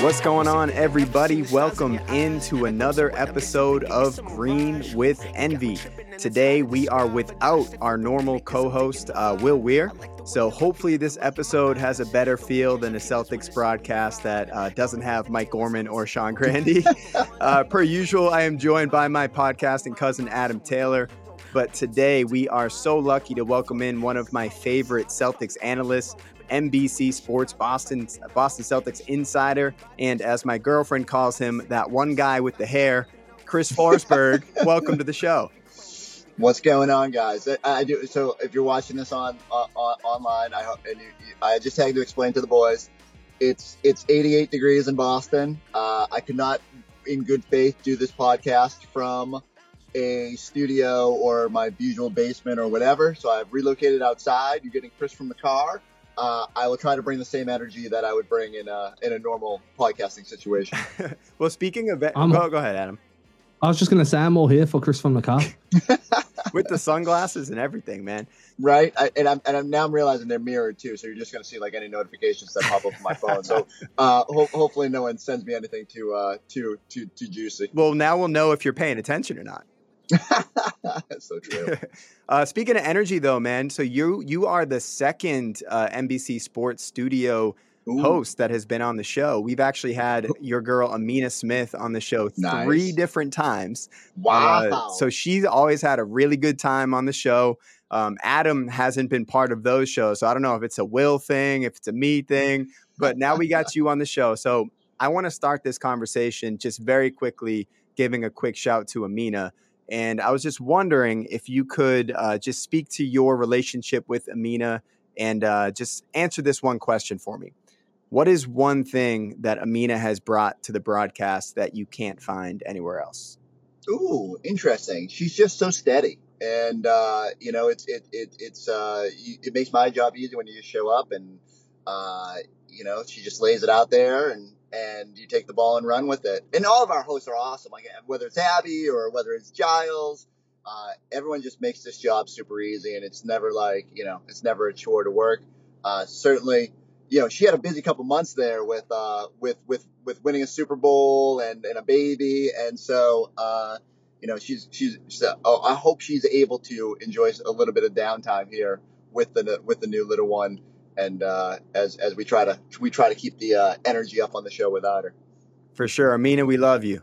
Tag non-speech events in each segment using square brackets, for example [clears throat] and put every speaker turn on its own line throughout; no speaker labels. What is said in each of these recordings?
What's going on, everybody? Welcome into another episode of Green with Envy. Today, we are without our normal co host, uh, Will Weir. So, hopefully, this episode has a better feel than a Celtics broadcast that uh, doesn't have Mike Gorman or Sean Grande. [laughs] uh, per usual, I am joined by my podcasting cousin, Adam Taylor. But today, we are so lucky to welcome in one of my favorite Celtics analysts, NBC Sports Boston Boston Celtics insider, and as my girlfriend calls him, that one guy with the hair, Chris Forsberg. [laughs] welcome to the show.
What's going on, guys? I, do. So, if you're watching this on, on online, I hope, and you, I just had to explain to the boys, it's it's 88 degrees in Boston. Uh, I could not, in good faith, do this podcast from a studio or my usual basement or whatever. So I've relocated outside. You're getting Chris from the car uh, I will try to bring the same energy that I would bring in a in a normal podcasting situation. [laughs]
well, speaking of, um, go, go ahead, Adam.
I was just gonna say I'm all here for Chris from the car
with the sunglasses and everything, man.
Right, I, and I'm and I'm now I'm realizing they're mirrored too, so you're just gonna see like any notifications that pop up on my [laughs] phone. So uh, ho- hopefully no one sends me anything too uh, too too too juicy.
Well, now we'll know if you're paying attention or not. [laughs]
so true. [laughs]
uh, speaking of energy, though, man, so you you are the second uh, NBC Sports Studio Ooh. host that has been on the show. We've actually had [laughs] your girl Amina Smith on the show nice. three different times.
Wow!
Uh, so she's always had a really good time on the show. Um, Adam hasn't been part of those shows, so I don't know if it's a will thing, if it's a me thing. But now we got you on the show, so I want to start this conversation just very quickly, giving a quick shout to Amina. And I was just wondering if you could uh, just speak to your relationship with Amina and uh, just answer this one question for me. What is one thing that Amina has brought to the broadcast that you can't find anywhere else?
Ooh, interesting. She's just so steady, and uh, you know, it's it, it it's uh, it makes my job easy when you just show up, and uh, you know, she just lays it out there, and and you take the ball and run with it. And all of our hosts are awesome, like whether it's Abby or whether it's Giles. Uh, everyone just makes this job super easy, and it's never like you know, it's never a chore to work. Uh, certainly, you know, she had a busy couple months there with uh, with with with winning a Super Bowl and, and a baby, and so uh, you know, she's she's, she's oh, I hope she's able to enjoy a little bit of downtime here with the with the new little one and uh, as as we try to we try to keep the uh, energy up on the show without her.
For sure, Amina, we love you.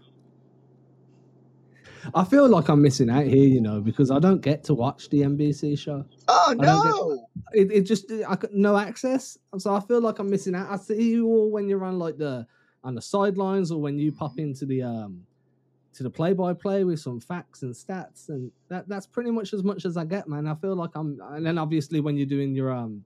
I feel like I'm missing out here, you know, because I don't get to watch the NBC show.
Oh no!
Get, it, it just I no access, so I feel like I'm missing out. I see you all when you're on like the on the sidelines or when you pop into the um to the play by play with some facts and stats, and that that's pretty much as much as I get, man. I feel like I'm, and then obviously when you're doing your um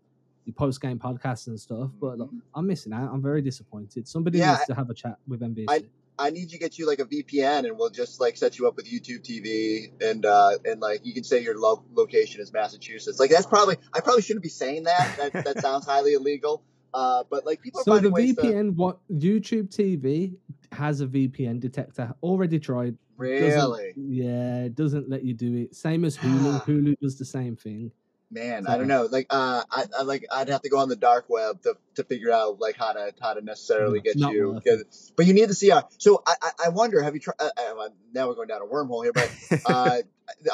post game podcasts and stuff. But like, mm-hmm. I'm missing out. I'm very disappointed. Somebody yeah, needs to have a chat with NBC.
I, I need to get you like a VPN, and we'll just like set you up with YouTube TV, and uh, and like you can say your lo- location is Massachusetts. Like that's probably I probably shouldn't be saying that. That that [laughs] sounds highly illegal. Uh, but like people are
So the
ways to
VPN, what YouTube TV has a VPN detector. Already tried. Doesn't-
really.
yeah, doesn't let you do it. Same as Hulu. [gasps] Hulu does the same thing.
Man, I don't know. Like, uh, I, I like I'd have to go on the dark web to, to figure out like how to how to necessarily get
not
you. Get, but you need the CR. So I I, I wonder. Have you tried? Uh, uh, now we're going down a wormhole here, but [laughs] uh,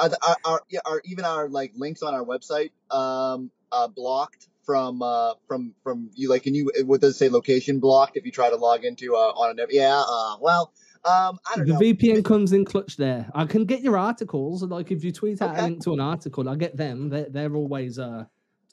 are, are, are, are even our like links on our website um uh, blocked from uh from from you? Like, can you? What does it say? Location blocked if you try to log into uh, on a yeah. Uh, well, um, I don't
The
know.
VPN comes in clutch there. I can get your articles. Like if you tweet out
Okay.
a link to an article, I get them. They're, they're always uh,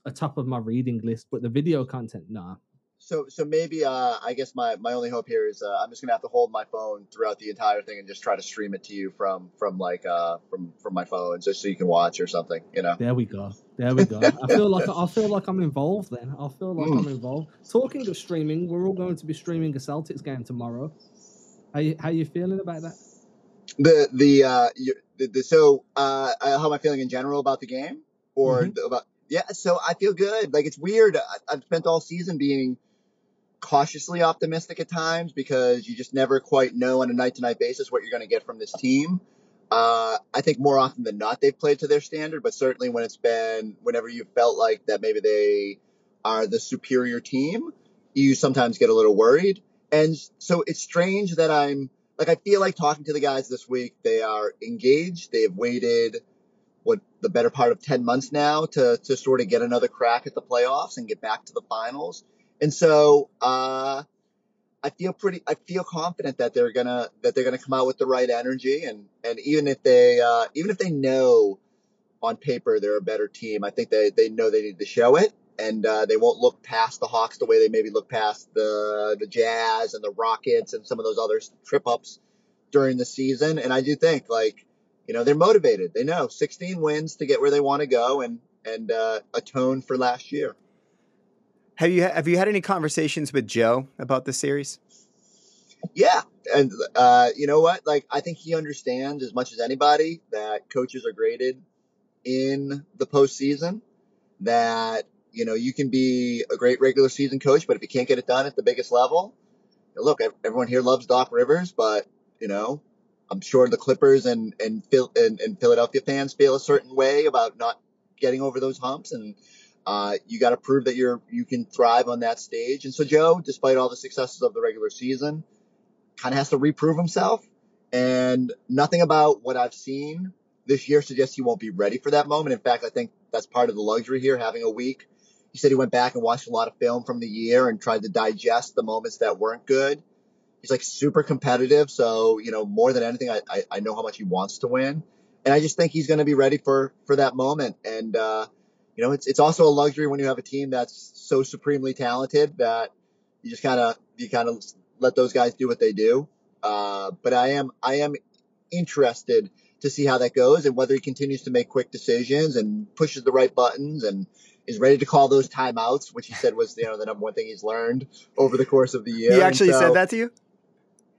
a top of my reading list. But the video content, nah.
So so maybe uh, I guess my, my only hope here is uh, I'm just gonna have to hold my phone throughout the entire thing and just try to stream it to you from from like uh from from my phone just so you can watch or something. You know.
There we go. There we go. I feel like I feel like I'm involved. Then I feel like
Mm.
I'm involved. Talking of streaming, we're all going to be streaming a Celtics game tomorrow. How you, how you feeling about that?
The the uh you, the, the so uh uh, how am I feeling in general about the game or
Mhm.
the- about yeah so I feel good. Like it's weird. I, I've spent all season being cautiously optimistic at times because you just never quite know on a night to night basis what you're going to get from this team. Uh, I think more often than not they've played to their standard, but certainly when it's been whenever you felt like that maybe they are the superior team, you sometimes get a little worried. And so it's strange that I'm like I feel like talking to the guys this week. They are engaged. They have waited what the better part of 10 months now to to sort of get another crack at the playoffs and get back to the finals. And so uh I feel pretty I feel confident that they're gonna that they're gonna come out with the right energy and and even if they uh even if they know on paper they're a better team, I think they they know they need to show it and uh, they won't look past the Hawks the way they maybe look past the the Jazz and the Rockets and some of those other trip ups during the season. And I do think like you know they're motivated. They know 16 wins to get where they want to go and and uh, atone for last year.
have you have you had any conversations with Joe about the series?
Yeah, and uh, you know what? Like, I think he understands as much as anybody that coaches are graded in the postseason. That you know you can be a great regular season coach, but if you can't get it done at the biggest level, look, everyone here loves Doc Rivers, but you know, I'm sure the Clippers and and and, and Philadelphia fans feel a certain way about not getting over those humps, and uh, you got to prove that you're you can thrive on that stage. And so Joe, despite all the successes of the regular season, kind of has to reprove himself. And nothing about what I've seen this year suggests he won't be ready for that moment. In fact, I think that's part of the luxury here, having a week. He said he went back and watched a lot of film from the year and tried to digest the moments that weren't good. He's like super competitive. So, you know, more than anything, I, I, I know how much he wants to win. And I just think he's going to be ready for, for that moment. And, uh, you know, it's, it's also a luxury when you have a team that's so supremely talented that you just kind of, you kind of let those guys do what they do. Uh, but I am, I am interested to see how that goes and whether he continues to make quick decisions and pushes the right buttons and is ready to call those timeouts, which he said was, you know, the number one thing he's learned over the course of the year.
he actually
so-
said that to you?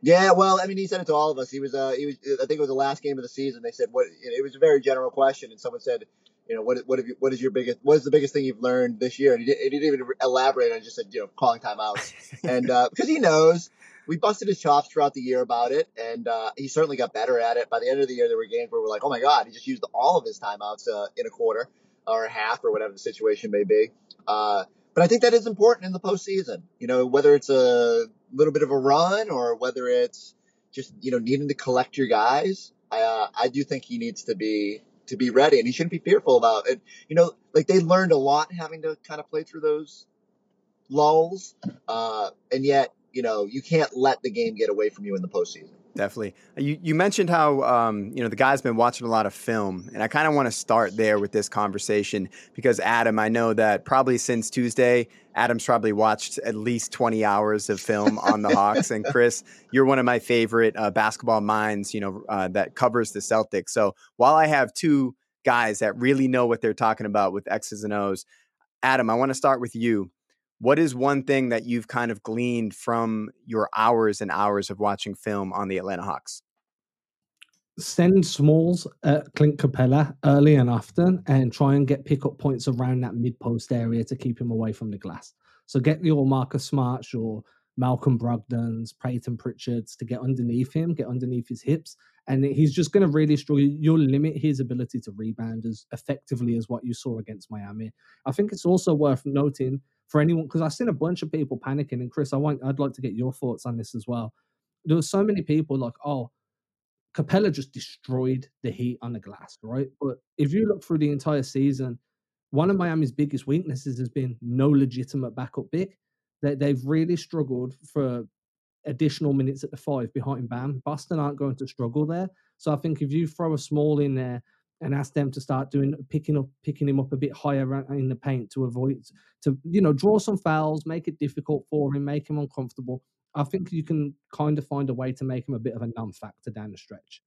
yeah, well, I mean, he said it to all of us. He was, uh, he was. I think it was the last game of the season. They said what? It was a very general question, and someone said, you know, what, what have you, what is your biggest, what is the biggest thing you've learned this year? And he, did, he didn't even elaborate on. it, Just said, you know, calling timeouts, [laughs] and uh, because he knows, we busted his chops throughout the year about it, and uh, he certainly got better at it. By the end of the year, there were games where we're like, oh my god, he just used all of his timeouts uh, in a quarter or half or whatever the situation may be. Uh, but I think that is important in the postseason. You know, whether it's a little bit of a run or whether it's just you know needing to collect your guys. I uh, I do think he needs to be to be ready, and he shouldn't be fearful about it. You know, like they learned a lot having to kind of play through those lulls, uh, and yet you know you can't let the game get away from you in the postseason.
Definitely. You you mentioned how um, you know the guy's been watching a lot of film, and I kind of want to start there with this conversation because Adam, I know that probably since Tuesday, Adam's probably watched at least twenty hours of film on the Hawks, and [laughs] Chris, you're one of my favorite uh, basketball minds, you know, uh, that covers the Celtics. So while I have two guys that really know what they're talking about with X's and O's, Adam, I want to start with you what is one thing that you've kind of gleaned from your hours and hours of watching film on the Atlanta Hawks?
Send Smalls at Clint Capela early and often and try and get pickup points around that mid post area to keep him away from the glass. So get your Marcus Smarts or Malcolm Brogdon's, Payton Pritchard's to get underneath him, get underneath his hips, and he's just going to really struggle. You'll limit his ability to rebound as effectively as what you saw against Miami. I think it's also worth noting for anyone because I've seen a bunch of people panicking, and Chris, I want I'd like to get your thoughts on this as well. There were so many people like, oh, Capela just destroyed the Heat on the glass, right? But if you look through the entire season, one of Miami's biggest weaknesses has been no legitimate backup big. They, they've really struggled for additional minutes at the five behind Bam. Boston aren't going to struggle there. So I think if you throw a small in there and ask them to start doing picking up picking him up a bit higher in the paint to avoid to you know draw some fouls, make it difficult for him, make him uncomfortable. I think you can kind of find a way to make him a bit of a non-factor down the stretch.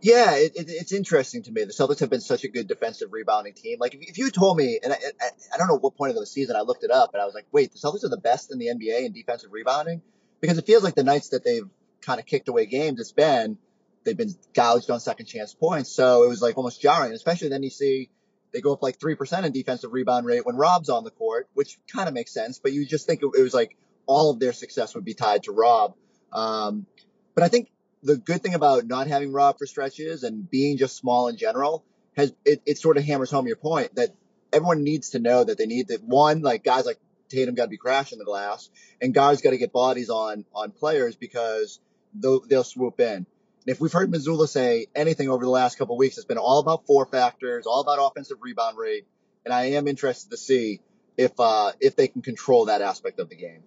Yeah, it, it, it's interesting to me. The Celtics have been such a good defensive rebounding team. Like, if, if you told me, and I, I, I, don't know what point of the season I looked it up, and I was like, wait, the Celtics are the best in the NBA in defensive rebounding? Because it feels like the nights that they've kind of kicked away games, it's been, they've been gouged on second chance points. So it was like almost jarring, especially then you see they go up like 3% in defensive rebound rate when Rob's on the court, which kind of makes sense, but you just think it, was like all of their success would be tied to Rob. Um, but I think the good thing about not having Rob for stretches and being just small in general has it, it sort of hammers home your point that everyone needs to know that they need that one like guys like Tatum got to be crashing the glass and guys got to get bodies on on players because they'll, they'll swoop in. And if we've heard Mazzulla say anything over the last couple weeks, it's been all about four factors, all about offensive rebound rate, and I am interested to see if uh, if they can control that aspect of the game.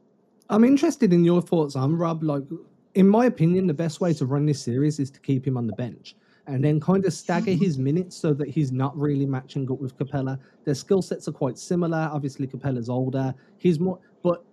I'm interested in your thoughts on Rob. Like in my opinion, the best way to run this series is to keep him on the bench and then kind of stagger his minutes so that he's not really matching up with Capela. Their skill sets are quite similar. Obviously, Capela's older. He's more, but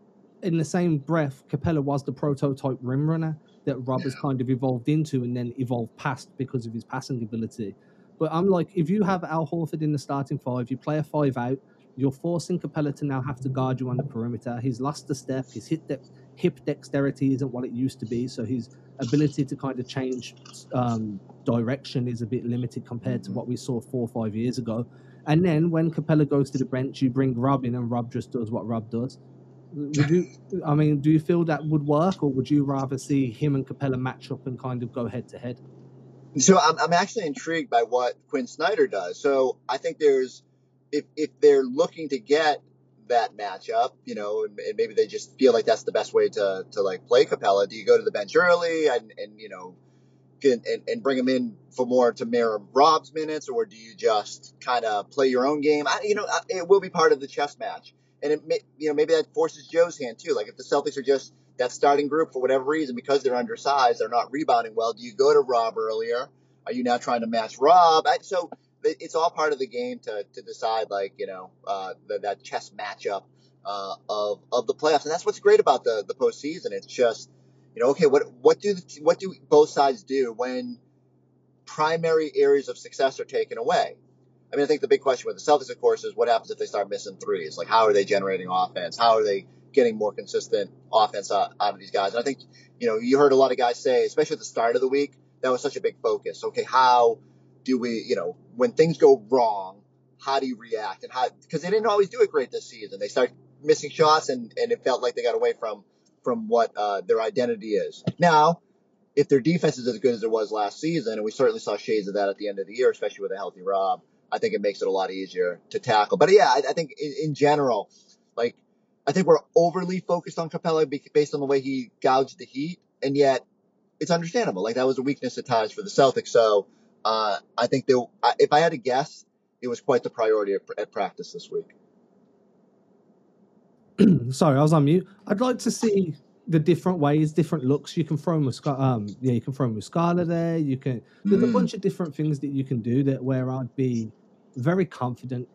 in the same breath, Capela was the prototype rim runner that Rob has kind of evolved into and then evolved past because of his passing ability. But I'm like, if you have Al Horford in the starting five, you play a five out, you're forcing Capela to now have to guard you on the perimeter. He's lost a step. His hip, de- hip dexterity isn't what it used to be. So his ability to kind of change um, direction is a bit limited compared to what we saw four or five years ago. And then when Capela goes to the bench, you bring Rob in, and Rob just does what Rob does. Would you? I mean, do you feel that would work, or would you rather see him and Capela match up and kind of go head to head?
So I'm, I'm actually intrigued by what Quin Snyder does. So I think there's if if they're looking to get that matchup, you know, and, and, maybe they just feel like that's the best way to to like play Capela. Do you go to the bench early and and you know, and, and bring him in for more to mirror Rob's minutes, or do you just kind of play your own game? I, you know, it will be part of the chess match, and it may, you know maybe that forces Joe's hand too. Like if the Celtics are just that starting group for whatever reason because they're undersized, they're not rebounding well. Do you go to Rob earlier? Are you now trying to match Rob? I, so it's all part of the game to, to decide like you know uh, the, that chess matchup uh, of of the playoffs, and that's what's great about the the postseason. It's just you know okay what what do the, what do both sides do when primary areas of success are taken away? I mean, I think the big question with the Celtics, of course, is what happens if they start missing threes? Like, how are they generating offense? How are they getting more consistent offense out, out of these guys? And I think, you know, you heard a lot of guys say, especially at the start of the week, that was such a big focus. Okay, how do we, you know, when things go wrong, how do you react? And how, because they didn't always do it great this season. They start missing shots and, and it felt like they got away from, from what, uh, their identity is. Now, if their defense is as good as it was last season, and we certainly saw shades of that at the end of the year, especially with a healthy Rob, I think it makes it a lot easier to tackle. But yeah, I, I think in, in, general, like, I think we're overly focused on Capela based on the way he gouged the Heat, and yet it's understandable. Like that was a weakness at times for the Celtics. So uh, I think they, if I had to guess, it was quite the priority at, at practice this week. [clears throat]
Sorry, I was on mute. I'd like to see the different ways, different looks you can throw Muscala. Um, yeah, you can throw Muscala there. You can. There's mm. a bunch of different things that you can do that where I'd be very confident.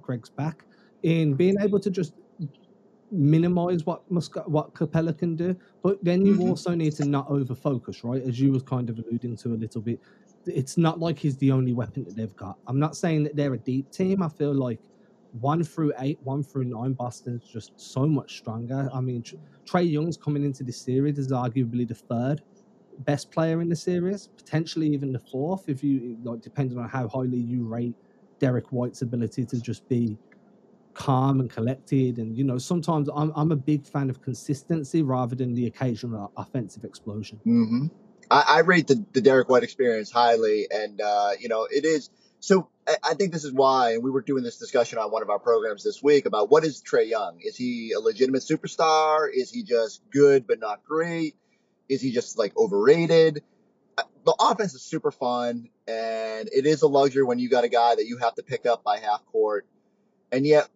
Greg's back in being able to just minimize what Musca- what Capela can do, but then you mm-hmm. also need to not over focus, right? As you was kind of alluding to a little bit it's not like he's the only weapon that they've got. I'm not saying that they're a deep team. I feel like one through eight, one through nine, Boston's just so much stronger. I mean, Trae Young's coming into this series is arguably the third best player in the series, potentially even the fourth, if you like, depending on how highly you rate Derrick White's ability to just be calm and collected. And you know, sometimes I'm I'm a big fan of consistency rather than the occasional offensive explosion.
Mm-hmm. I, I rate the, the Derrick White experience highly, and uh, you know it is. So I, I think this is why, we were doing this discussion on one of our programs this week about what is Trae Young? Is he a legitimate superstar? Is he just good but not great? Is he just like overrated? The offense is super fun, and it is a luxury when you got a guy that you have to pick up by half court. And yet,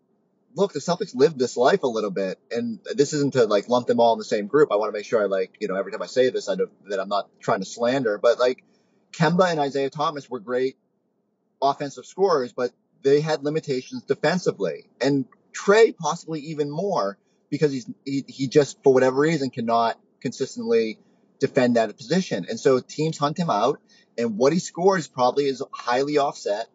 look, the Celtics lived this life a little bit, and this isn't to like lump them all in the same group. I want to make sure I like, you know, every time I say this, I do, that I'm not trying to slander, but like Kemba and Isaiah Thomas were great offensive scorers, but they had limitations defensively, and Trae possibly even more because he's he, he just for whatever reason cannot consistently defend that position, and so teams hunt him out, and what he scores probably is highly offset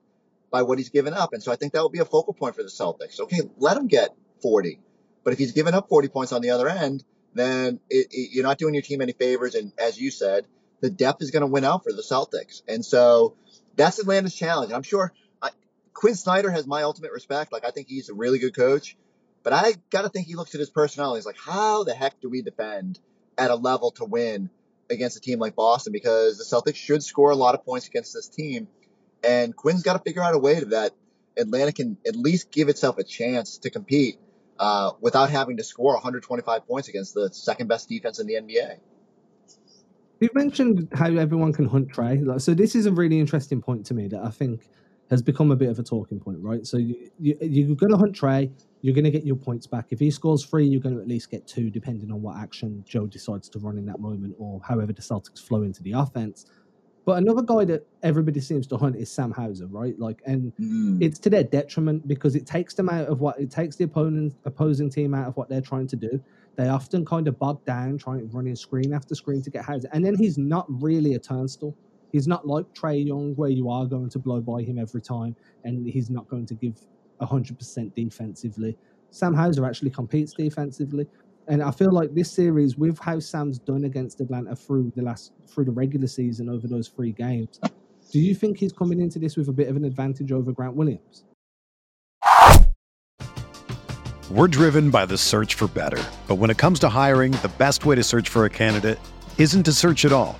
by what he's given up. And so I think that will be a focal point for the Celtics. Okay, let him get 40. But if he's given up 40 points on the other end, then it, it, you're not doing your team any favors. And as you said, the depth is going to win out for the Celtics. And so that's Atlanta's challenge. I'm sure I, Quin Snyder has my ultimate respect. Like, I think he's a really good coach. But I got to think he looks at his personality. He's like, how the heck do we defend at a level to win against a team like Boston? Because the Celtics should score a lot of points against this team. And Quin's got to figure out a way that Atlanta can at least give itself a chance to compete uh, without having to score 125 points against the second best defense in the NBA.
You mentioned how everyone can hunt Trae. So this is a really interesting point to me that I think has become a bit of a talking point, right? So you, you, you're going to hunt Trae, you're going to get your points back. If he scores three, you're going to at least get two, depending on what action Joe decides to run in that moment or however the Celtics flow into the offense. But another guy that everybody seems to hunt is Sam Hauser, right? Like, and mm. it's to their detriment because it takes them out of what it takes the opponent opposing team out of what they're trying to do. They often kind of bog down trying running screen after screen to get Hauser, and then he's not really a turnstile. He's not like Trae Young, where you are going to blow by him every time, and he's not going to give hundred percent defensively. Sam Hauser actually competes defensively, and I feel like this series, with how Sam's done against Atlanta through the last through the regular season over those three games, do you think he's coming into this with a bit of an advantage over Grant Williams?
We're driven by the search for better, but when it comes to hiring, the best way to search for a candidate isn't to search at all.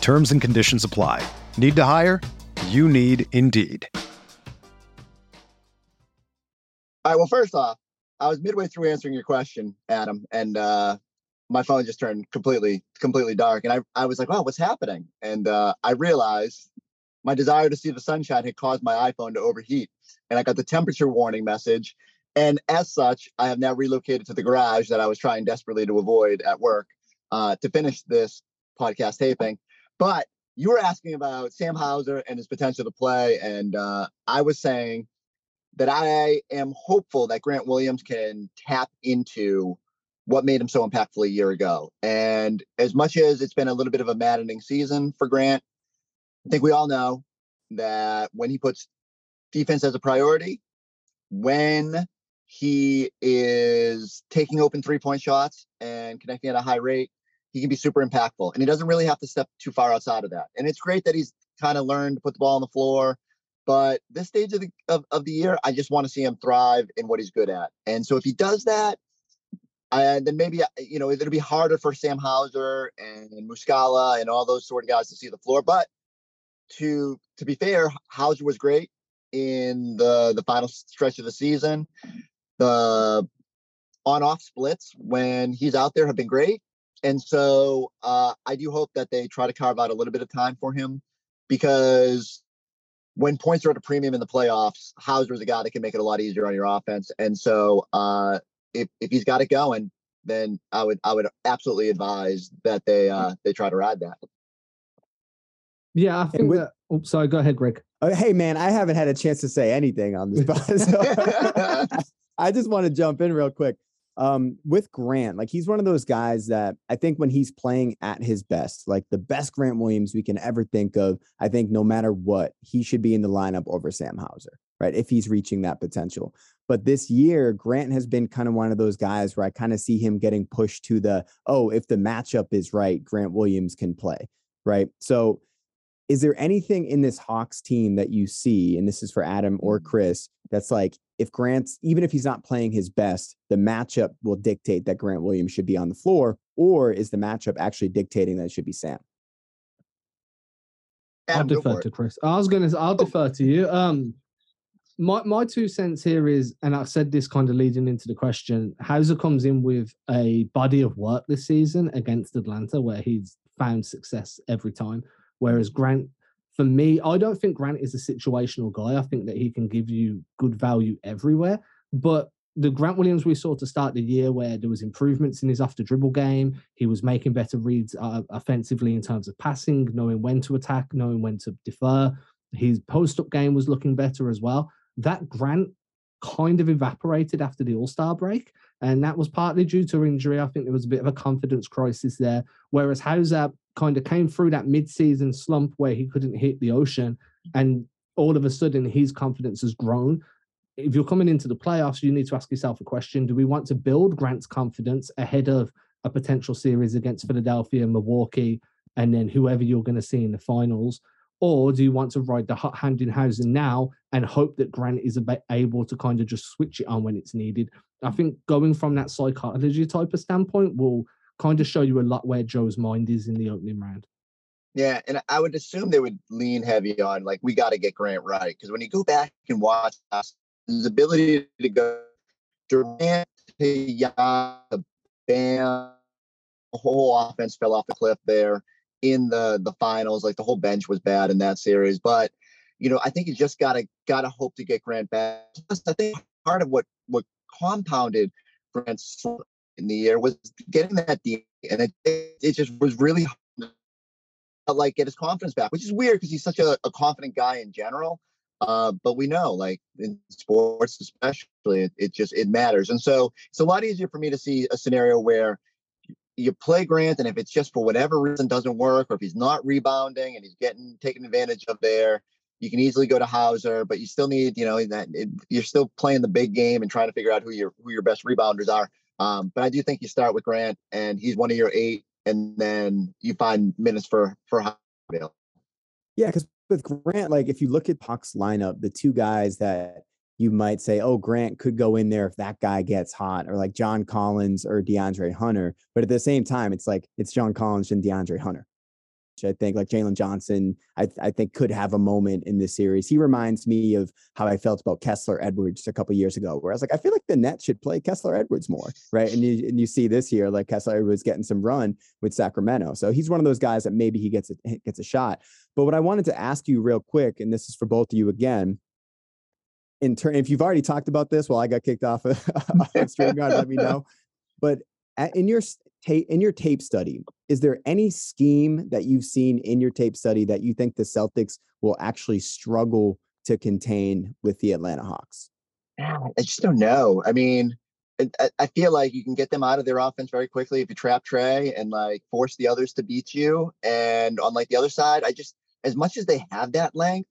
Terms and conditions apply. Need to hire? You need Indeed.
All right. Well, first off, I was midway through answering your question, Adam, and uh, my phone just turned completely, completely dark. And I, I was like, "Wow, what's happening?" And uh, I realized my desire to see the sunshine had caused my iPhone to overheat, and I got the temperature warning message. And as such, I have now relocated to the garage that I was trying desperately to avoid at work uh, to finish this podcast taping. But you were asking about Sam Hauser and his potential to play, and uh, I was saying that I am hopeful that Grant Williams can tap into what made him so impactful a year ago. And as much as it's been a little bit of a maddening season for Grant, I think we all know that when he puts defense as a priority, when he is taking open three point shots and connecting at a high rate, he can be super impactful. And he doesn't really have to step too far outside of that. And it's great that he's kind of learned to put the ball on the floor but this stage of the of, of the year, I just want to see him thrive in what he's good at. And so if he does that, and then maybe you know it'll be harder for Sam Hauser and Muscala and all those sort of guys to see the floor. But to to be fair, Hauser was great in the the final stretch of the season. The on-off splits when he's out there have been great. And so uh, I do hope that they try to carve out a little bit of time for him because when points are at a premium in the playoffs, Hauser's a guy that can make it a lot easier on your offense. And so uh, if if he's got it going, then I would I would absolutely advise that they uh, they try to ride that.
Yeah, I think with, that. Oh, sorry. Go ahead, Greg.
Uh, hey, man, I haven't had a chance to say anything on this, [laughs] so [laughs] I just want to jump in real quick um, with Grant, like he's one of those guys that I think when he's playing at his best, like the best Grant Williams we can ever think of, I think no matter what, he should be in the lineup over Sam Hauser, right? If he's reaching that potential. But this year, Grant has been kind of one of those guys where I kind of see him getting pushed to the, oh, if the matchup is right, Grant Williams can play, right? So is there anything in this Hawks team that you see, and this is for Adam or mm. Chris, that's like if Grant's even if he's not playing his best, the matchup will dictate that Grant Williams should be on the floor, or is the matchup actually dictating that it should be Sam?
I'll defer to Chris. I was gonna I'll defer to you. Um my my two cents here is, and I've said this kind of leading into the question, Hauser comes in with a body of work this season against Atlanta where he's found success every time. Whereas Grant for me, I don't think Grant is a situational guy. I think that he can give you good value everywhere. But the Grant Williams we saw to start the year, where there was improvements in his after dribble game, he was making better reads uh, offensively in terms of passing, knowing when to attack, knowing when to defer. His post up game was looking better as well. That Grant kind of evaporated after the All Star break. And that was partly due to injury. I think there was a bit of a confidence crisis there. Whereas Hauser kind of came through that mid-season slump where he couldn't hit the ocean, and all of a sudden his confidence has grown. If you're coming into the playoffs, you need to ask yourself a question: Do we want to build Grant's confidence ahead of a potential series against Philadelphia, Milwaukee, and then whoever you're going to see in the finals? Or do you want to ride the hot hand in Hauser now and hope that Grant is able to kind of just switch it on when it's needed? I think going from that psychology type of standpoint will kind of show you a lot where Joe's mind is in the opening round.
Yeah, and I would assume they would lean heavy on like we got to get Grant right because when you go back and watch his ability to go Durant to Bam, the whole offense fell off the cliff there in the the finals. Like the whole bench was bad in that series, but you know I think you just gotta gotta hope to get Grant back. I think part of what what compounded Grant's in the year was getting that deal, and it it just was really like get his confidence back, which is weird because he's such a, a, confident guy in general. Uh, but we know, like in sports especially, it, it just it matters, and so it's a lot easier for me to see a scenario where you play Grant, and if it's just for whatever reason doesn't work, or if he's not rebounding and he's getting taken advantage of there, you can easily go to Hauser. But you still need, you know, that it, you're still playing the big game and trying to figure out who your who your best rebounders are. Um, but I do think you start with Grant, and he's one of your eight, and then you find minutes for for Hauser.
Yeah, because with Grant, like if you look at Puck's lineup, the two guys that you might say, oh, Grant could go in there if that guy gets hot, or like John Collins or DeAndre Hunter. But at the same time, it's like it's John Collins and DeAndre Hunter. Which I think like Jalen Johnson, I, I think could have a moment in this series. He reminds me of how I felt about Kessler Edwards a couple years ago, where I was like, I feel like the net should play Kessler Edwards more, right? And you and you see this year, like Kessler Edwards getting some run with Sacramento, so he's one of those guys that maybe he gets a gets a shot. But what I wanted to ask you real quick, and this is for both of you again, in turn, if you've already talked about this, well, I got kicked off [laughs] of, StreamYard, let me [laughs] know. But in your tape in your tape study, is there any scheme that you've seen in your tape study that you think the Celtics will actually struggle to contain with the Atlanta Hawks?
Ah, I just don't know. I mean, I, feel like you can get them out of their offense very quickly if you trap Trae and like force the others to beat you. And on like the other side, I just as much as they have that length,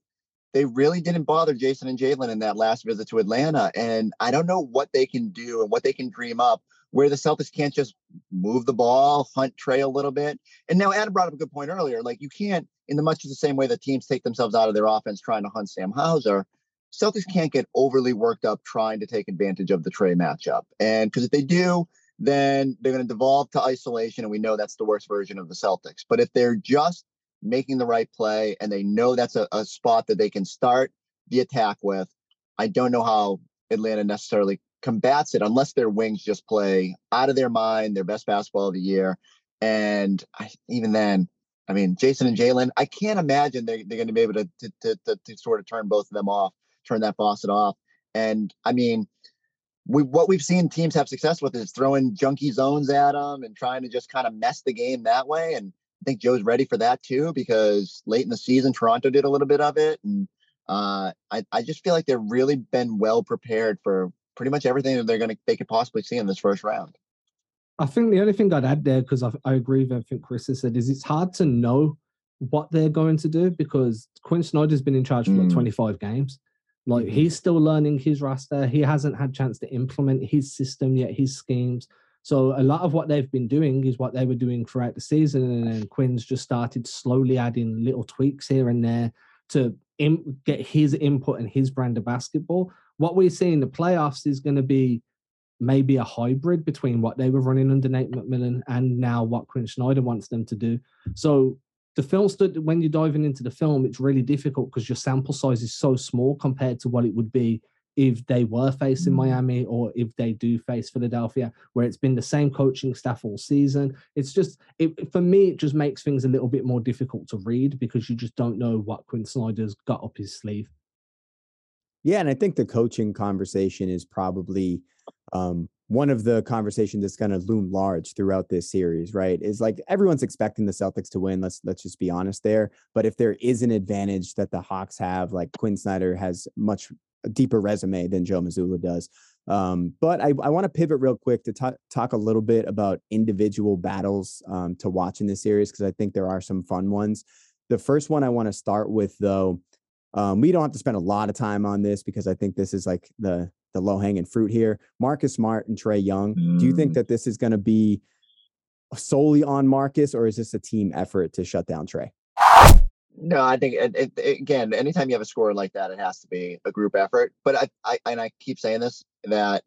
they really didn't bother Jayson and Jaylen in that last visit to Atlanta. And I don't know what they can do and what they can dream up where the Celtics can't just move the ball, hunt Trae a little bit. And now Adam brought up a good point earlier. Like you can't, in the much of the same way that teams take themselves out of their offense trying to hunt Sam Hauser, Celtics can't get overly worked up trying to take advantage of the Trae matchup. And because if they do, then they're going to devolve to isolation. And we know that's the worst version of the Celtics. But if they're just making the right play and they know that's a, a spot that they can start the attack with, I don't know how Atlanta necessarily combats it unless their wings just play out of their mind, their best basketball of the year. And I, even then, I mean, Jayson and Jaylen, I can't imagine they're, they're going to be able to to, to to, to sort of turn both of them off, turn that faucet off. And I mean, we what we've seen teams have success with is throwing junky zones at them and trying to just kind of mess the game that way. And I think Joe's ready for that too because late in the season, Toronto did a little bit of it, and uh, I I just feel like they've really been well prepared for pretty much everything that they're going to they could possibly see in this first round.
I think the only thing I'd add there, because I, I agree with everything Chris has said, is it's hard to know what they're going to do because Quin Snyder's been in charge for like
Mm.
25 games. Like
Mhm.
he's still learning his roster. He hasn't had chance to implement his system yet, his schemes. So a lot of what they've been doing is what they were doing throughout the season, and then Quin's just started slowly adding little tweaks here and there to Im- get his input and his brand of basketball. What we see in the playoffs is going to be maybe a hybrid between what they were running under Nate McMillan and now what Quin Snyder wants them to do. So the film stood when you're diving into the film, it's really difficult because your sample size is so small compared to what it would be if they were facing
Mm.
Miami or if they do face Philadelphia, where it's been the same coaching staff all season. It's just it for me, it just makes things a little bit more difficult to read because you just don't know what Quin Snyder's got up his sleeve.
Yeah, and I think the coaching conversation is probably um, one of the conversations that's going to loom large throughout this series. Right? Is like everyone's expecting the Celtics to win. Let's let's just be honest there. But if there is an advantage that the Hawks have, like Quin Snyder has much a deeper resume than Joe Mazzulla does. Um, but I, I want to pivot real quick to ta- talk a little bit about individual battles um, to watch in this series because I think there are some fun ones. The first one I want to start with, though, um, we don't have to spend a lot of time on this because I think this is like the the low hanging fruit here. Marcus Smart and Trae Young. Do you think
Mm.
that this is going to be solely on Marcus, or is this a team effort to shut down Trae?
No, I think it, it, again, anytime you have a scorer like that, it has to be a group effort. But I, I and I keep saying this that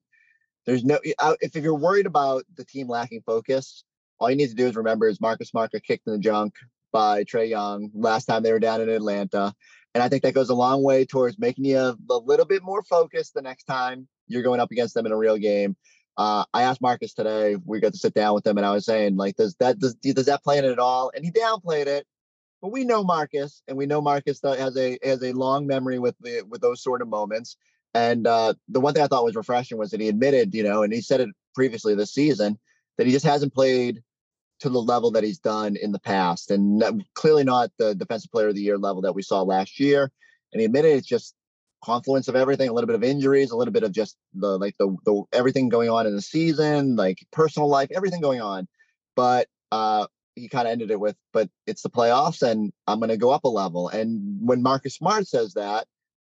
there's no if if you're worried about the team lacking focus, all you need to do is remember is Marcus got kicked in the junk by Trae Young last time they were down in Atlanta, and I think that goes a long way towards making you a, a little bit more focused the next time you're going up against them in a real game. Uh, I asked Marcus today. We got to sit down with him, and I was saying, like, does that does does that play in it at all? And he downplayed it but we know Marcus, and we know Marcus has a has a long memory with the with those sort of moments. And uh, the one thing I thought was refreshing was that he admitted, you know, and he said it previously this season that he just hasn't played to the level that he's done in the past, and clearly not the defensive player of the year level that we saw last year. And he admitted it's just confluence of everything, a little bit of injuries, a little bit of just the like the the everything going on in the season, like personal life, everything going on. But uh, he kind of ended it with, but it's the playoffs and I'm going to go up a level. And when Marcus Smart says that,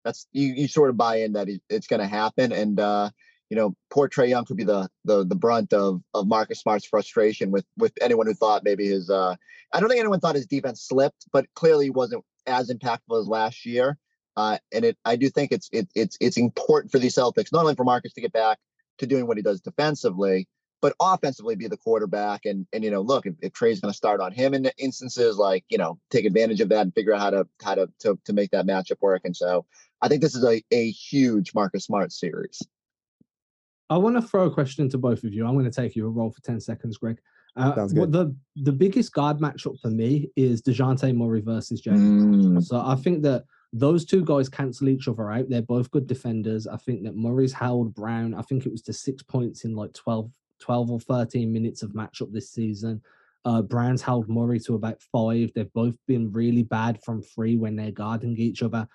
that's you, you sort of buy in that it's going to happen. And, uh, you know, poor Trae Young could be the, the, the brunt of, of Marcus Smart's frustration with, with anyone who thought maybe his, uh, I don't think anyone thought his defense slipped, but clearly wasn't as impactful as last year. Uh, and it, I do think it's, it, it's, it's important for the Celtics, not only for Marcus to get back to doing what he does defensively, but offensively be the quarterback. And and you know, look, if, if Trae's going to start on him in instances, like you know, take advantage of that and figure out how to how to to, to make that matchup work. And so I think this is a, a huge Marcus Smart series.
I want to throw a question to both of you. I'm going to take you a roll for 10 seconds, Greg. Uh,
Sounds
what
good.
The, the biggest guard matchup for me is DeJounte Murray versus Jaylen.
Mm,
So I think that those two guys cancel each other out. They're both good defenders. I think that Murray's held Brown. I think it was to six points in like 12, 12 or 13 minutes of matchup this season. Uh, Brown's held Murray to about five. They've both been really bad from three when they're guarding each other.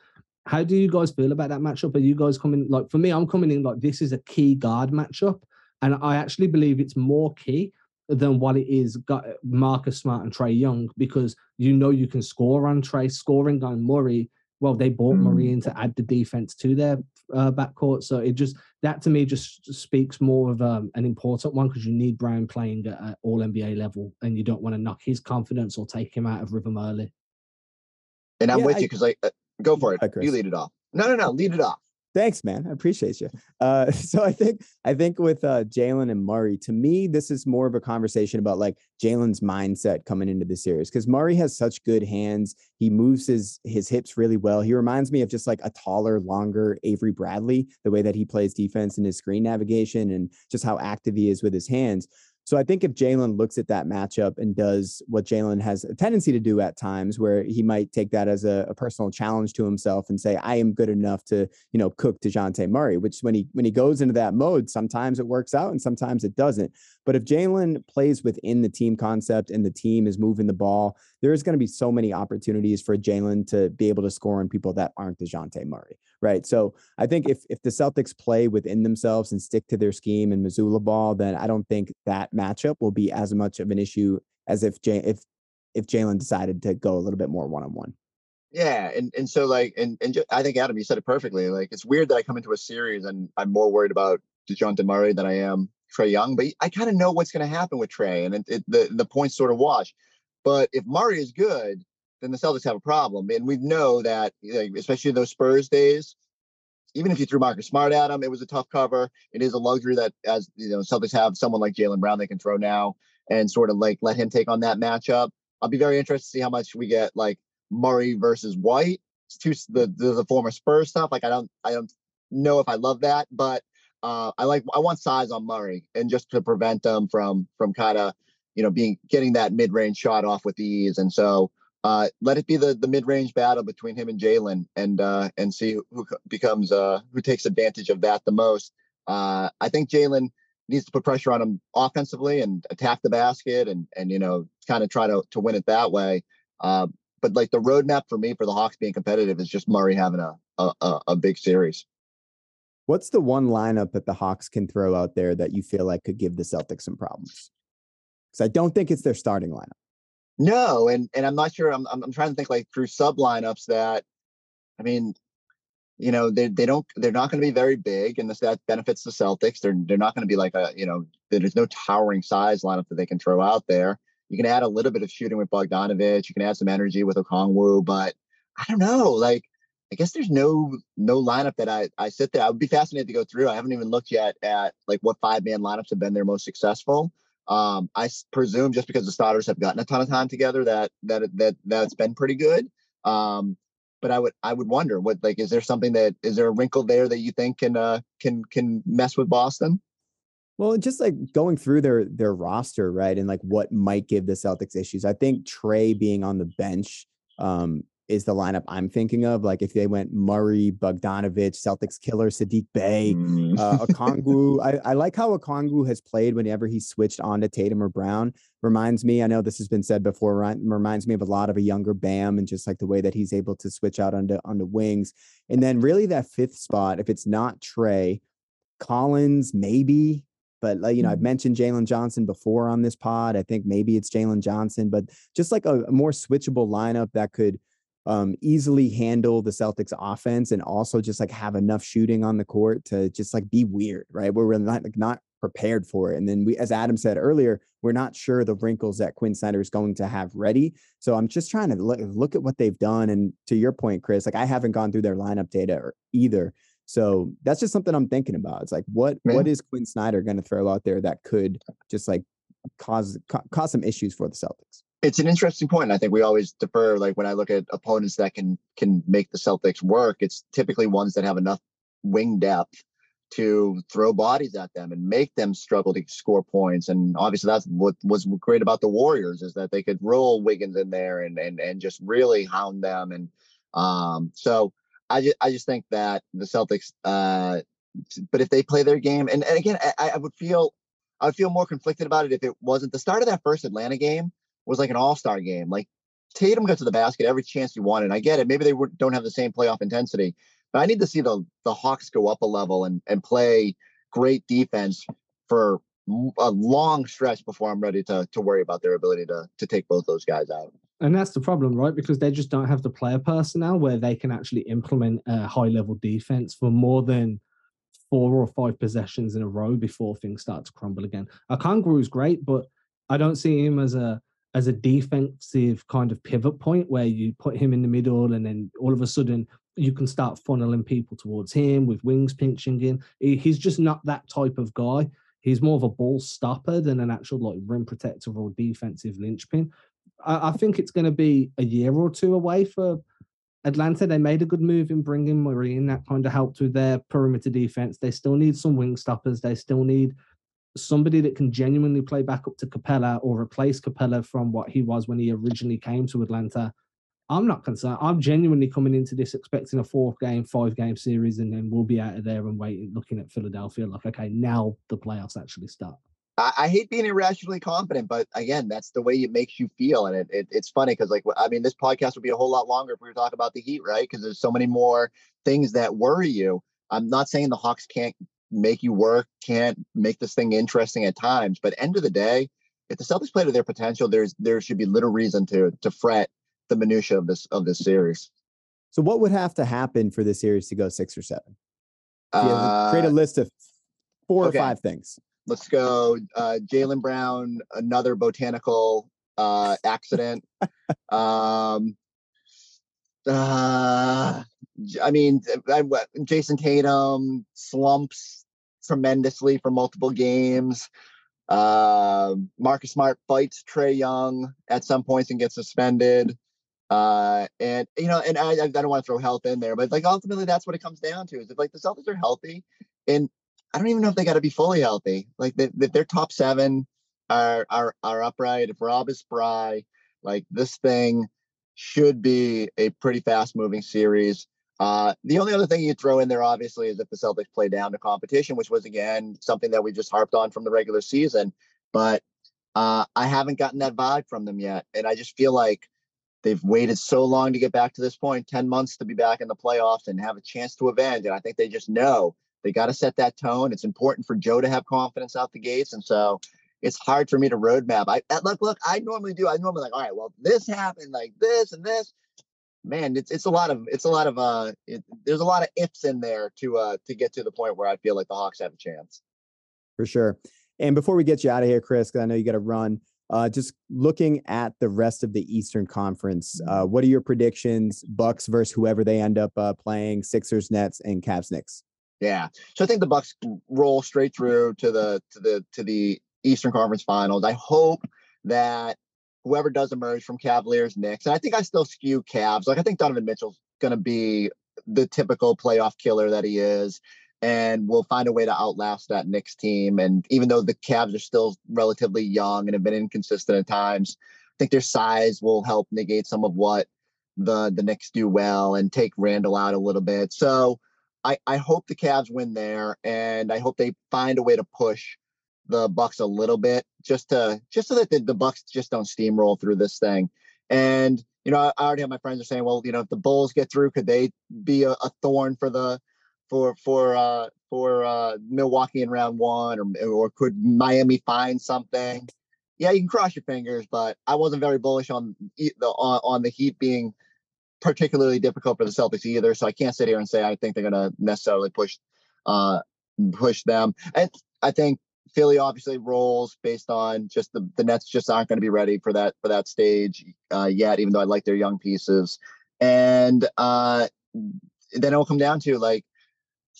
How do you guys feel about that matchup? Are you guys coming like for me? I'm coming in like this is a key guard matchup, and I actually believe it's more key than what it is got Marcus Smart and Trae Young because you know you can score on Trae, scoring on Murray. Well, they bought Murray in to add the defense to their uh, backcourt, so it just that to me just speaks more of um, an important one because you need Brown playing at, at all NBA level, and you don't want to knock his confidence or take him out of rhythm early.
and I'm
Yeah,
with
I-
you because I uh, go for it.
ahead, Chris.
you lead it off. No, no, no, lead it off.
Thanks, man. I appreciate you. Uh, [laughs] so I think I think with uh, Jaylen and Murray, to me, this is more of a conversation about like Jaylen's mindset coming into the series because Murray has such good hands. He moves his his hips really well. He reminds me of just like a taller, longer Avery Bradley, the way that he plays defense and his screen navigation and just how active he is with his hands. So I think if Jaylen looks at that matchup and does what Jaylen has a tendency to do at times, where he might take that as a, a, personal challenge to himself and say, "I am good enough to, you know, cook Dejounte Murray." Which when he when he goes into that mode, sometimes it works out and sometimes it doesn't. But if Jaylen plays within the team concept and the team is moving the ball, there is going to be so many opportunities for Jaylen to be able to score on people that aren't Dejounte Murray, right? So I think if if the Celtics play within themselves and stick to their scheme and Mazzulla ball, then I don't think that matchup will be as much of an issue as if Jay, if if Jaylen decided to go a little bit more one on one.
Yeah, and and so like and and just, I think Adam, you said it perfectly. Like it's weird that I come into a series and I'm more worried about Dejounte Murray than I am Trae Young, but I kind of know what's going to happen with Trae, and it, it, the the points sort of wash. But if Murray is good, then the Celtics have a problem, and we know that, especially those Spurs days, even if you threw Marcus Smart at him, it was a tough cover. It is a luxury that as you know, Celtics have someone like Jaylen Brown they can throw now and sort of like let him take on that matchup. I'll be very interested to see how much we get like Murray versus White. To the, the, the former Spurs stuff. Like I don't I don't know if I love that, but uh, I like I want size on Murray and just to prevent them from from kind of you know being getting that mid range shot off with ease. And so uh, let it be the the mid range battle between him and Jaylen, and uh, and see who, who becomes uh, who takes advantage of that the most. Uh, I think Jaylen needs to put pressure on him offensively and attack the basket, and and you know kind of try to to win it that way. Uh, but like the roadmap for me for the Hawks being competitive is just Murray having a a, a big series.
What's the one lineup that the Hawks can throw out there that you feel like could give the Celtics some problems? Because I don't think it's their starting lineup.
No, and and I'm not sure. I'm I'm, trying to think like through sub lineups that, I mean, you know, they they don't they're not going to be very big, and this that benefits the Celtics. They're they're not going to be like a you know there's no towering size lineup that they can throw out there. You can add a little bit of shooting with Bogdanovich. You can add some energy with Okongwu, but I don't know. Like, I guess there's no no lineup that I I sit there. I would be fascinated to go through. I haven't even looked yet at like what five man lineups have been their most successful. Um, I presume just because the starters have gotten a ton of time together that that that that's been pretty good. Um, but I would I would wonder what like is there something that is there a wrinkle there that you think can uh can can mess with Boston?
Well, just like going through their their roster, right, and like what might give the Celtics issues. I think Trae being on the bench um, is the lineup I'm thinking of. Like if they went Murray, Bogdanovich, Celtics killer, Saddiq Bey, mm. uh, [laughs] Okongwu. I, I like how Okongwu has played whenever he switched on to Tatum or Brown. Reminds me, I know this has been said before, reminds me of a lot of a younger Bam and just like the way that he's able to switch out onto, onto wings. And then really that fifth spot, if it's not Trae, Collins, maybe, but like, you know, I've mm. mentioned Jalen Johnson before on this pod. I think maybe it's Jalen Johnson, but just like a, a, more switchable lineup that could um, easily handle the Celtics offense and also just like have enough shooting on the court to just like be weird, right? Where we're not like not prepared for it. And then we, as Adam said earlier, we're not sure the wrinkles that Quin Snyder is going to have ready. So I'm just trying to look, look at what they've done. And to your point, Chris, like I haven't gone through their lineup data either. So that's just something I'm thinking about. It's like what Man. what is Quin Snyder going to throw out there that could just like cause cause some issues for the Celtics?
It's an interesting point. I think we always defer, like when I look at opponents that can can make the Celtics work, it's typically ones that have enough wing depth to throw bodies at them and make them struggle to score points. And obviously, that's what was great about the Warriors is that they could roll Wiggins in there and and and just really hound them. And um, so I just I just think that the Celtics, uh, but if they play their game, and, and again, I, I would feel I would feel more conflicted about it if it wasn't the start of that first Atlanta game was like an all star game. Like Tatum got to the basket every chance he wanted. I get it. Maybe they don't have the same playoff intensity, but I need to see the the Hawks go up a level and and play great defense for a long stretch before I'm ready to to worry about their ability to to take both those guys out.
And that's the problem, right? Because they just don't have the player personnel where they can actually implement a high level defense for more than four or five possessions in a row before things start to crumble again. Okongwu is great, but I don't see him as a as a defensive kind of pivot point where you put him in the middle and then all of a sudden you can start funneling people towards him with wings pinching in. He's just not that type of guy. He's more of a ball stopper than an actual like rim protector or defensive linchpin. I, I think it's going to be a year or two away for Atlanta. They made a good move in bringing Marine. That kind of helped with their perimeter defense. They still need some wing stoppers. They still need somebody that can genuinely play back up to Capela or replace Capela from what he was when he originally came to Atlanta, I'm not concerned. I'm genuinely coming into this expecting a fourth game, five game series, and then we'll be out of there and waiting, looking at Philadelphia like, okay, now the playoffs actually start.
I, I hate being irrationally confident, but again, that's the way it makes you feel. And it, it it's funny because, like, I mean, this podcast would be a whole lot longer if we were talking about the Heat, right? Because there's so many more things that worry you. I'm not saying the Hawks can't make you work, can't make this thing interesting at times, but end of the day, if the Celtics play to their potential, there's there should be little reason to to fret the minutia of this of this series.
So, what would have to happen for this series to go six or seven?
Uh,
create a list of four
okay.
or five things.
let's go. Uh, Jaylen Brown, another botanical uh, accident. [laughs] um, uh, I mean, I, Jayson Tatum slumps tremendously for multiple games. Uh, Marcus Smart fights Trae Young at some points and gets suspended. Uh, and you know, and I, I don't want to throw health in there, but like ultimately, that's what it comes down to. Is if like the Celtics are healthy, and I don't even know if they got to be fully healthy. Like they, their top seven are are are upright. If Rob is spry, like this thing should be a pretty fast moving series. Uh, the only other thing you throw in there, obviously, is if the Celtics play down to competition, which was again something that we just harped on from the regular season. But uh, I haven't gotten that vibe from them yet, and I just feel like they've waited so long to get back to this point 10 months to be back in the playoffs and have a chance to avenge and i think they just know. They got to set that tone. It's important for joe to have confidence out the gates and so it's hard for me to roadmap. I look look i normally do i normally like all right well this happened like this and this man it's it's a lot of it's a lot of uh it, there's a lot of ifs in there to uh to get to the point where i feel like the hawks have a chance
for sure. And before we get you out of here, Chris, because I know you got to run, uh, just looking at the rest of the Eastern Conference, uh, what are your predictions? Bucks versus whoever they end up uh, playing, Sixers, Nets, and Cavs, Knicks.
Yeah. So I think the Bucks roll straight through to the to the to the Eastern Conference Finals. I hope that whoever does emerge from Cavaliers, Knicks, and I think I still skew Cavs. Like I think Donovan Mitchell's going to be the typical playoff killer that he is, and we'll find a way to outlast that Knicks team. And even though the Cavs are still relatively young and have been inconsistent at times, I think their size will help negate some of what the the Knicks do well and take Randle out a little bit. So. I, I hope the Cavs win there, and I hope they find a way to push the Bucks a little bit, just to just so that the, the Bucks just don't steamroll through this thing. And you know, I, already have my friends are saying, well, you know, if the Bulls get through, could they be a, a thorn for the for for uh for uh Milwaukee in round one, or or could Miami find something? Yeah, you can cross your fingers, but I wasn't very bullish on the on, on the Heat being particularly difficult for the Celtics either. So I can't sit here and say I think they're going to necessarily push uh push them. And I think Philly obviously rolls based on just the the Nets just aren't going to be ready for that for that stage uh, yet, even though I like their young pieces. And uh, then it will come down to like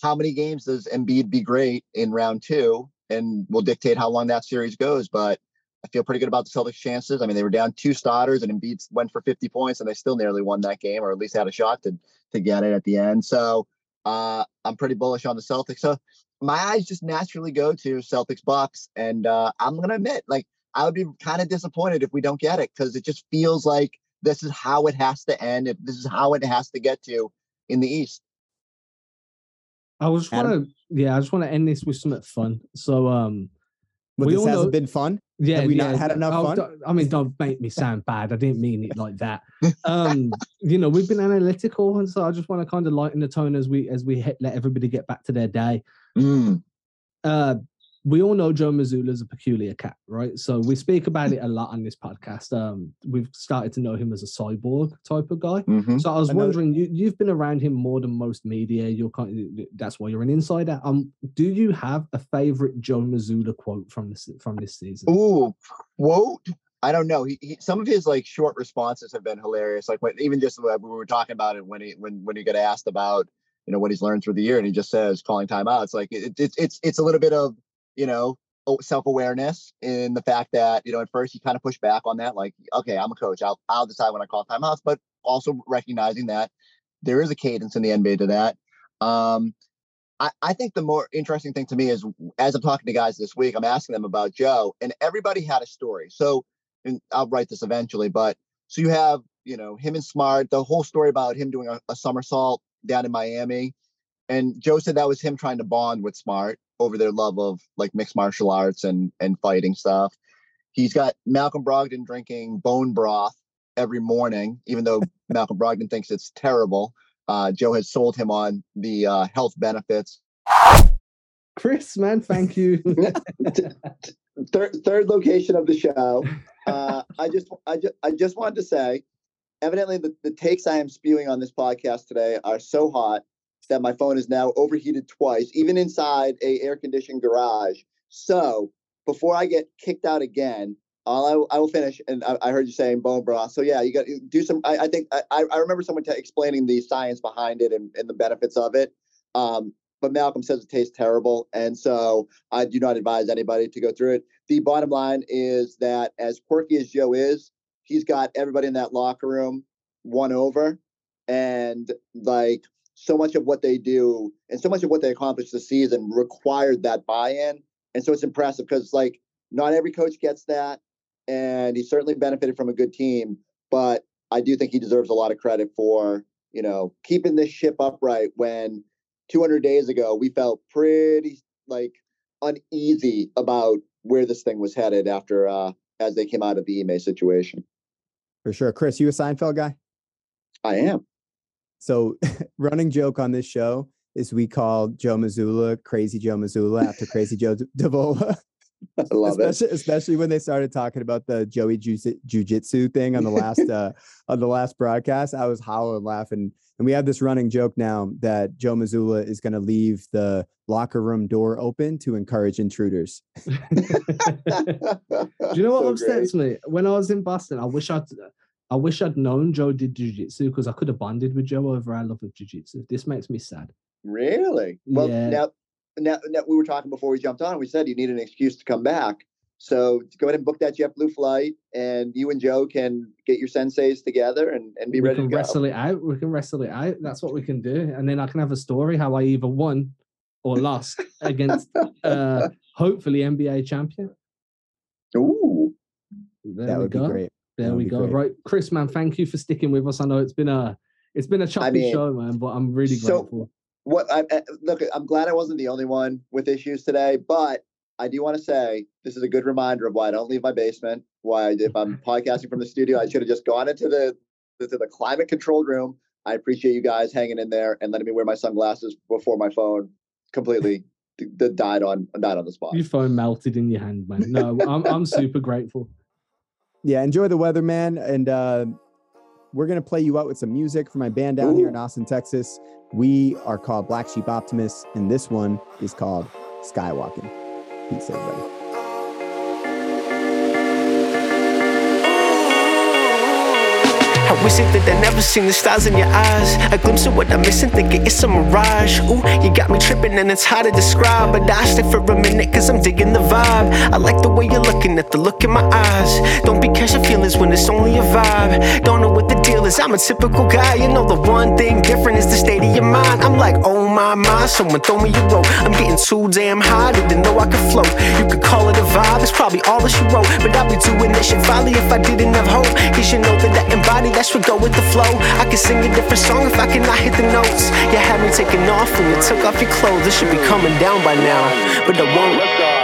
how many games does Embiid be great in round two, and will dictate how long that series goes. But I feel pretty good about the Celtics' chances. I mean, they were down two starters, and Embiid went for 50 points, and they still nearly won that game, or at least had a shot to to get it at the end. So uh, I'm pretty bullish on the Celtics. So my eyes just naturally go to Celtics Bucks, and uh, I'm gonna admit, like, I would be kind of disappointed if we don't get it because it just feels like this is how it has to end. If this is how it has to get to in the East.
I just want to, yeah, I just want to end this with something fun. So, um,
But
We
this
all
hasn't
know-
been fun.
yeah,
Have we
yeah,
not had enough
oh,
fun?
I mean, don't make me sound bad. I didn't mean it like that. [laughs] Um, you know, we've been analytical, and so I just want to kind of lighten the tone as we as we hit, let everybody get back to their day.
Mm,
Uh, we all know Joe Mazzulla is a peculiar cat, right? So we speak about it a lot on this podcast. Um, we've started to know him as a cyborg type of guy.
mhm.
So I was
Another-
wondering, you, you've been around him more than most media. You're kind of, that's why you're an insider. Um, do you have a favorite Joe Mazzulla quote from this from this season?
Ooh, quote. I don't know. He, he some of his like short responses have been hilarious. Like when even just when we were talking about it when he when when he got asked about you know what he's learned through the year and he just says calling timeouts. Like it, it's it's it's a little bit of you know self awareness in the fact that you know at first he kind of pushed back on that. Like okay, I'm a coach. I'll I'll decide when I call timeouts, but also recognizing that there is a cadence in the NBA to that. Um, I, I think the more interesting thing to me is as I'm talking to guys this week, I'm asking them about Joe, and everybody had a story. So, and I'll write this eventually, but so you have, you know, him and Smart, the whole story about him doing a, a somersault down in Miami. And Joe said that was him trying to bond with Smart over their love of like mixed martial arts and and fighting stuff. He's got Malcolm Brogdon drinking bone broth every morning, even though [laughs] Malcolm Brogdon thinks it's terrible. Uh, Joe has sold him on the uh, health benefits.
Chris, man, thank you. [laughs]
third, third location of the show. Uh, I just, I just, I just wanted to say, evidently, the, the takes I am spewing on this podcast today are so hot that my phone is now overheated twice, even inside a air conditioned garage. So before I get kicked out again, all I, I will finish. And I, I, heard you saying bone broth. So yeah, you got to do some. I, I think I, I remember someone t- explaining the science behind it and, and the benefits of it. Um, but Malcolm says it tastes terrible, and so I do not advise anybody to go through it. The bottom line is that as quirky as Joe is, he's got everybody in that locker room won over, and like so much of what they do and so much of what they accomplished this season required that buy-in, and so it's impressive because like not every coach gets that and he certainly benefited from a good team. But I do think he deserves a lot of credit for you know keeping this ship upright when 200 days ago we felt pretty like uneasy about where this thing was headed after uh as they came out of the Ime situation.
For sure, Chris, you a Seinfeld guy?
I am.
So, [laughs] running joke on this show is we call Joe Mazzulla Crazy Joe Mazzulla after Crazy Joe Davola. [laughs] [laughs]
I love
especially,
it.
Especially when they started talking about the Joey Jiu-Jitsu thing on the last uh, on the last broadcast. I was howling laughing. And we have this running joke now that Joe Mazzulla is going to leave the locker room door open to encourage intruders. [laughs] [laughs]
Do you know what so upsets great. me? When I was in Boston, I wish I'd I wish I'd known Joe did jiu-jitsu because I could have bonded with Joe over our love of jiu-jitsu. This makes me sad.
Really? Well, yeah. now now, now, we were talking before we jumped on. We said you need an excuse to come back. So go ahead and book that JetBlue flight, and you and Joe can get your senseis together and, and be
we
ready
can
to
wrestle it out. We can wrestle it out. That's what we can do, and then I can have a story how I either won or lost [laughs] against uh hopefully NBA champion.
Ooh,
there that would go. be great.
There we go. Great. Right, Chris, man, thank you for sticking with us. I know it's been a it's been a choppy I mean, show, man, but I'm really so, grateful
what I, I, look, I'm glad I wasn't the only one with issues today, but I do want to say this is a good reminder of why I don't leave my basement. Why, if I'm [laughs] podcasting from the studio, I should have just gone into the to the climate controlled room. I appreciate you guys hanging in there and letting me wear my sunglasses before my phone completely d- died on died on the spot.
Your phone melted in your hand, man. No, I'm I'm super grateful.
Yeah, enjoy the weather, man, and uh, we're gonna play you out with some music for my band down Ooh. here in Austin, Texas. We are called Black Sheep Optimists, and this one is called Skywalking. Peace, everybody.
I wish it that I never seen the stars in your eyes. A glimpse of what I'm missing, thinking it's a mirage. Ooh, you got me tripping and it's hard to describe. But I stay for a minute cause I'm digging the vibe. I like the way you're looking at the look in my eyes. Don't be catching feelings when it's only a vibe. Don't know what the deal is, I'm a typical guy. You know, the one thing different is the state of your mind. I'm like, oh my, my, someone throw me a rope. I'm getting too damn high, didn't know I could float. You could call it a vibe, it's probably all that she wrote. But I'd be doing this shit folly if I didn't have hope. Cause you know that that embodied that's what go with the flow. I can sing a different song if I cannot hit the notes. You had me taking off when you took off your clothes. This should be coming down by now, but I won't.